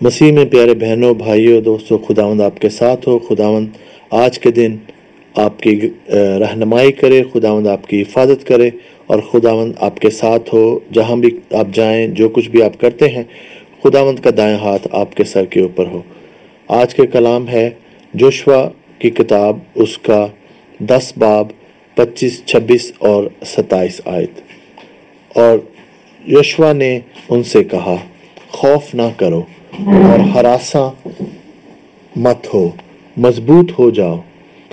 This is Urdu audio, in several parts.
مسیح میں پیارے بہنوں، بھائیوں، دوستوں، خداوند آپ کے ساتھ ہو۔ خداوند آج کے دن آپ کی رہنمائی کرے، خداوند آپ کی حفاظت کرے اور خداوند آپ کے ساتھ ہو۔ جہاں بھی آپ جائیں، جو کچھ بھی آپ کرتے ہیں، خداوند کا دائیں ہاتھ آپ کے سر کے اوپر ہو۔ آج کے کلام ہے جوشوا کی کتاب، اس کا دس باب، پچیس، چھبیس اور ستائیس آیت۔ اور یشوا نے ان سے کہا، خوف نہ کرو۔ اور ہراساں مت ہو، مضبوط ہو جاؤ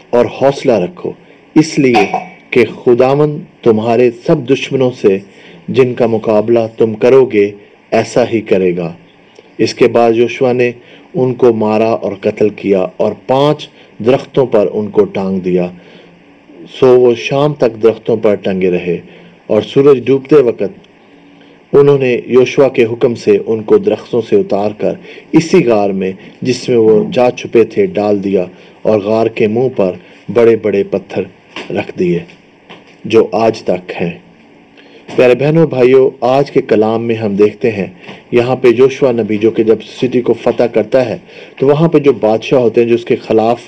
اور حوصلہ رکھو۔ اس لیے کہ خداون تمہارے سب دشمنوں سے جن کا مقابلہ تم کرو گے ایسا ہی کرے گا۔ اس کے بعد یوشوا نے ان کو مارا اور قتل کیا اور پانچ درختوں پر ان کو ٹانگ دیا۔ سو وہ شام تک درختوں پر ٹنگے رہے اور سورج ڈوبتے وقت انہوں نے یوشوا کے حکم سے ان کو درختوں سے اتار کر اسی غار میں، جس میں وہ جا چھپے تھے، ڈال دیا اور غار کے منہ پر بڑے بڑے پتھر رکھ دیے، جو آج تک ہیں۔ پیارے بہنوں، بھائیوں، آج کے کلام میں ہم دیکھتے ہیں، یہاں پہ جوشوا نبی، جو کہ جب سٹی کو فتح کرتا ہے، تو وہاں پہ جو بادشاہ ہوتے ہیں، جو اس کے خلاف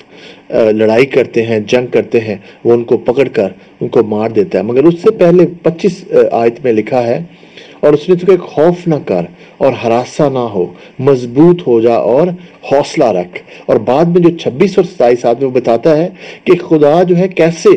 لڑائی کرتے ہیں، جنگ کرتے ہیں، وہ ان کو پکڑ کر ان کو مار دیتا ہے۔ مگر اس سے پہلے پچیس آیت میں لکھا ہے اور اس نے تو کوئی خوف نہ کر اور ہراسا نہ ہو، مضبوط ہو جا اور حوصلہ رکھ. اور بعد میں جو چھبیس اور ستائیس آدمی وہ بتاتا ہے کہ خدا جو ہے کیسے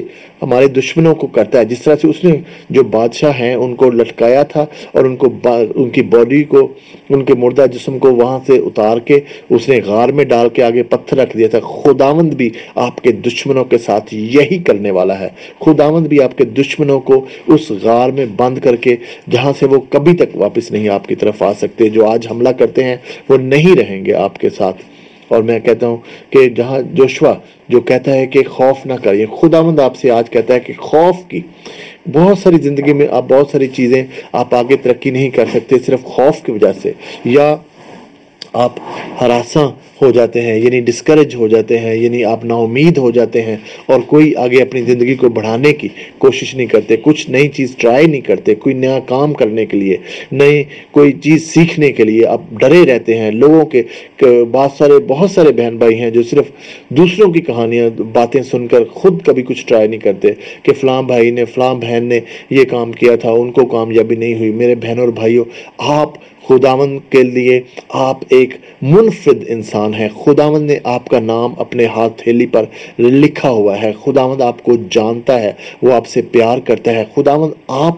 ہمارے دشمنوں کو کرتا ہے۔ جس طرح سے اس نے جو بادشاہ ہیں، ان کو لٹکایا تھا اور ان کو ان کی باڈی کو، ان کے مردہ جسم کو وہاں سے اتار کے اس نے غار میں ڈال کے آگے پتھر رکھ دیا تھا۔ خداوند بھی آپ کے دشمنوں کے ساتھ یہی کرنے والا ہے۔ خداوند بھی آپ کے دشمنوں کو اس غار میں بند کر کے جہاں سے وہ کبھی تک واپس نہیں آپ کی طرف آ سکتے۔ جو آج حملہ کرتے ہیں، وہ نہیں رہیں گے آپ کے ساتھ۔ اور میں کہتا ہوں کہ جہاں جوشوا جو کہتا ہے کہ خوف نہ کریے خدا مند آپ سے آج کہتا ہے کہ خوف کی بہت ساری زندگی میں آپ بہت ساری چیزیں آپ آگے ترقی نہیں کر سکتے صرف خوف کی وجہ سے، یا آپ ہراساں ہو جاتے ہیں یعنی ڈسکریج ہو جاتے ہیں یعنی آپ نا امید ہو جاتے ہیں اور کوئی آگے اپنی زندگی کو بڑھانے کی کوشش نہیں کرتے، کچھ نئی چیز ٹرائی نہیں کرتے، کوئی نیا کام کرنے کے لیے، نئی کوئی چیز سیکھنے کے لیے آپ ڈرے رہتے ہیں۔ لوگوں کے بہت سارے بہت سارے بہن بھائی ہیں جو صرف دوسروں کی کہانیاں، باتیں سن کر خود کبھی کچھ ٹرائی نہیں کرتے کہ فلاں بھائی نے، فلاں بہن نے یہ کام کیا تھا، ان کو کامیابی نہیں ہوئی۔ میرے بہنوں اور بھائیوں، آپ خداون کے لیے آپ ایک منفرد انسان ہیں۔ خداون نے آپ کا نام اپنے ہاتھ تھیلی پر لکھا ہوا ہے۔ خداون آپ کو جانتا ہے، وہ آپ سے پیار کرتا ہے۔ خداون آپ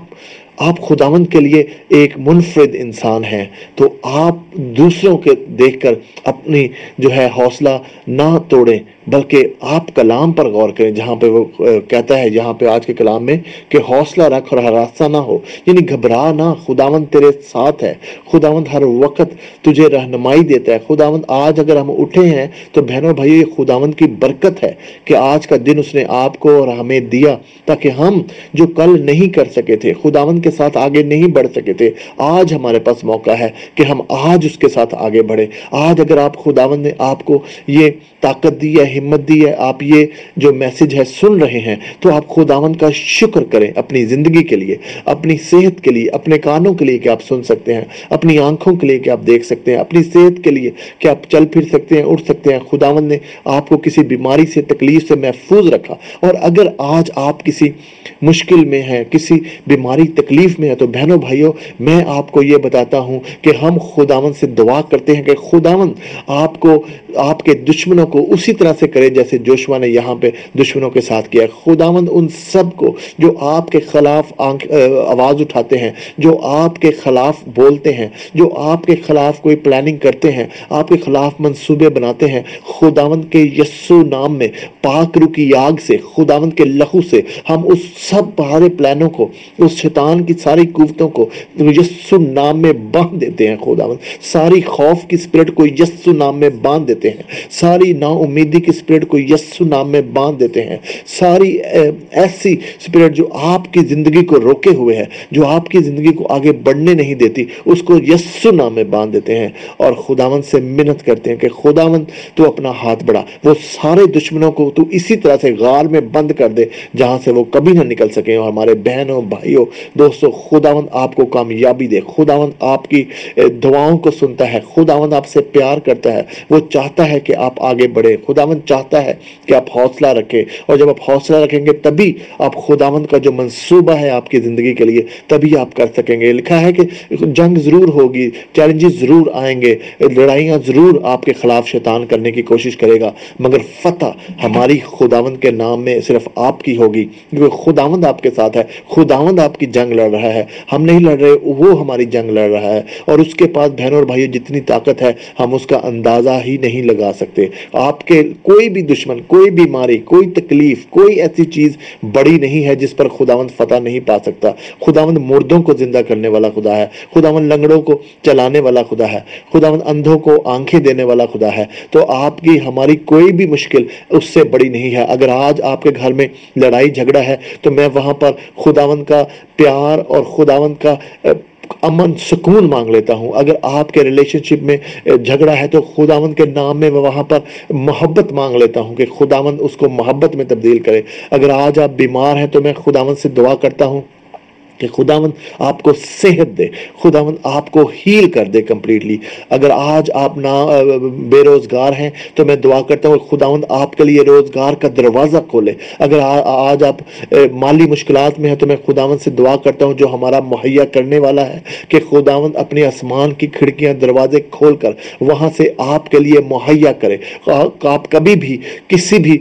آپ خداون کے لیے ایک منفرد انسان ہیں۔ تو آپ دوسروں کے دیکھ کر اپنی جو ہے حوصلہ نہ توڑیں، بلکہ آپ کلام پر غور کریں، جہاں پہ وہ کہتا ہے جہاں پہ آج کے کلام میں کہ حوصلہ رکھ اور ہراستہ نہ ہو۔ یعنی گھبرا نہ، خداوند تیرے ساتھ ہے۔ خداوند ہر وقت تجھے رہنمائی دیتا ہے۔ خداوند آج اگر ہم اٹھے ہیں تو بہنوں بھائی یہ خداوند کی برکت ہے کہ آج کا دن اس نے آپ کو اور ہمیں دیا، تاکہ ہم جو کل نہیں کر سکے تھے، خداوند کے ساتھ آگے نہیں بڑھ سکے تھے۔ آج ہمارے پاس موقع ہے کہ ہم آج اس کے ساتھ آگے بڑھیں۔ آج اگر آپ خداوند نے آپ کو یہ طاقت دی ہے، ہمت دی ہے، آپ یہ جو میسج ہے سن رہے ہیں، تو آپ خداون کا شکر کریں اپنی زندگی کے لیے، اپنی صحت کے لیے، اپنے کانوں کے لیے کہ آپ سن سکتے ہیں، اپنی آنکھوں کے لیے کہ آپ دیکھ سکتے ہیں، اپنی صحت کے لیے کہ آپ چل پھر سکتے ہیں، اٹھ سکتے ہیں۔ خداون نے آپ کو کسی بیماری سے، تکلیف سے محفوظ رکھا۔ اور اگر آج آپ کسی مشکل میں ہیں، کسی بیماری، تکلیف تکلیف میں ہے تو بہنوں بھائیوں، میں آپ کو یہ بتاتا ہوں کہ ہم خداون سے دعا کرتے ہیں کہ خداون آپ کو، آپ کے دشمنوں کو اسی طرح سے کرے جیسے جوشوا نے یہاں پہ دشمنوں کے ساتھ کیا۔ خداوند ان سب کو جو آپ کے خلاف آواز اٹھاتے ہیں، جو آپ کے خلاف بولتے ہیں، جو آپ کے خلاف کوئی پلاننگ کرتے ہیں، آپ کے خلاف منصوبے بناتے ہیں، خداوند کے یسو نام میں، پاک رو کی آگ سے، خداوند کے لہو سے، ہم اس سب پہاڑے پلانوں کو، اس شیطان کی ساری قوتوں کو یسو نام میں باندھ دیتے ہیں خداوند ساری خوف کی سپرٹ کو یسو نام میں باندھ دیتے ہیں۔ ساری نا امیدی کی کی سپریٹ کو یسو نام میں باندھ دیتے ہیں۔ ساری ایسی سپریٹ جو آپ کی زندگی کو روکے ہوئے ہے جو آپ کی زندگی کو آگے بڑھنے نہیں دیتی، اس کو یسو نام میں باندھ دیتے ہیں۔ اور خداون سے منت کرتے ہیں کہ خداون تو اپنا ہاتھ بڑھا۔ وہ سارے دشمنوں کو تو اسی طرح سے غار میں بند کر دے، جہاں سے وہ کبھی نہ نکل سکیں۔ اور ہمارے بہنوں، بھائیوں دوستوں خداون آپ کو کامیابی دے۔ خداون آپ کی دعاؤں کو سنتا ہے۔ خداون آپ سے پیار کرتا ہے۔ وہ چاہتا ہے کہ آپ آگے بڑھے خداون چاہتا ہے کہ آپ حوصلہ رکھیں۔ اور جب آپ حوصلہ رکھیں گے، تبھی آپ خداون کا جو منصوبہ ہے آپ کی زندگی کے لیے، تبھی آپ کر سکیں گے۔ لکھا ہے کہ جنگ ضرور ہوگی، چیلنجز ضرور آئیں گے، لڑائیاں ضرور آپ کے خلاف شیطان کرنے کی کوشش کرے گا۔ مگر فتح ہماری خداون کے نام میں صرف آپ کی ہوگی، کیونکہ خداوند آپ کے ساتھ ہے۔ خداوند آپ کی جنگ لڑ لڑ رہا ہے۔ ہم نہیں لڑ رہے، وہ ہماری جنگ لڑ رہا ہے۔ اور اس کے پاس بہنوں اور بھائیوں جتنی طاقت ہے، ہم اس کا اندازہ ہی نہیں لگا سکتے۔ آپ کے کوئی بھی دشمن، کوئی بیماری کوئی تکلیف، کوئی ایسی چیز بڑی نہیں ہے جس پر خداوند فتح نہیں پا سکتا۔ خداوند مردوں کو زندہ کرنے والا خدا ہے۔ خداوند لنگڑوں کو چلانے والا خدا ہے۔ خداوند اندھوں کو آنکھیں دینے والا خدا ہے۔ تو آپ کی ہماری کوئی بھی مشکل اس سے بڑی نہیں ہے۔ اگر آج آپ کے گھر میں لڑائی جھگڑا ہے، تو میں وہاں پر خداوند کا پیار اور خداوند کا امن، سکون مانگ لیتا ہوں۔ اگر آپ کے ریلیشن شپ میں جھگڑا ہے تو خداوند کے نام میں وہاں پر محبت مانگ لیتا ہوں کہ خداوند اس کو محبت میں تبدیل کرے۔ اگر آج آپ بیمار ہیں تو میں خداوند سے دعا کرتا ہوں۔ کہ خداون آپ کو صحت دے خداون آپ کو ہیل کر دے کمپلیٹلی۔ اگر آج آپ نہ بے روزگار ہیں تو میں دعا کرتا ہوں خداون آپ کے لیے روزگار کا دروازہ کھولے۔ اگر آج آپ مالی مشکلات میں ہیں تو میں خداون سے دعا کرتا ہوں جو ہمارا مہیا کرنے والا ہے کہ خداون اپنے آسمان کی کھڑکیاں دروازے کھول کر وہاں سے آپ کے لیے مہیا کرے۔ آپ کبھی بھی کسی بھی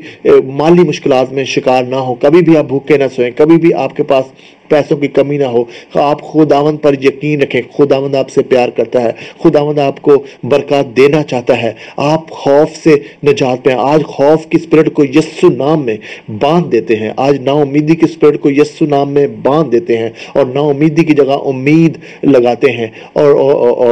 مالی مشکلات میں شکار نہ ہو کبھی بھی آپ بھوکے نہ سوئیں، کبھی بھی آپ کے پاس پیسوں کی کمی نہ ہو، آپ خداوند پر یقین رکھیں۔ خداوند آپ سے پیار کرتا ہے۔ خداوند آپ کو برکات دینا چاہتا ہے۔ آپ خوف سے نجات پہ آج خوف کی سپرٹ کو یسو نام میں باندھ دیتے ہیں۔ آج نا امیدی کی سپرٹ کو یسو نام میں باندھ دیتے ہیں اور نا امیدی کی جگہ امید لگاتے ہیں اور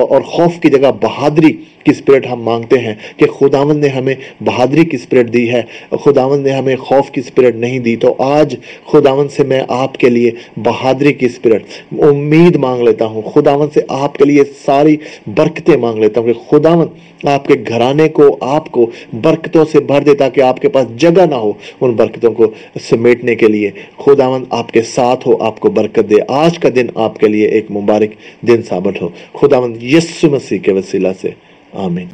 اور خوف کی جگہ بہادری کی سپرٹ ہم مانگتے ہیں کہ خداوند نے ہمیں بہادری کی سپرٹ دی ہے، خداوند نے ہمیں خوف کی سپرٹ نہیں دی۔ تو آج خداوند سے میں آپ کے لیے بہادری کی سپرٹ امید مانگ لیتا ہوں۔ خداوند سے آپ کے لیے ساری برکتیں مانگ لیتا ہوں کہ خداوند آپ کے گھرانے کو، آپ کو برکتوں سے بھر دے تاکہ آپ کے پاس جگہ نہ ہو ان برکتوں کو سمیٹنے کے لیے۔ خداوند آپ کے ساتھ ہو، آپ کو برکت دے۔ آج کا دن آپ کے لیے ایک مبارک دن ثابت ہو۔ خداوند یسو مسیح کے وسیلہ سے ஆமீன்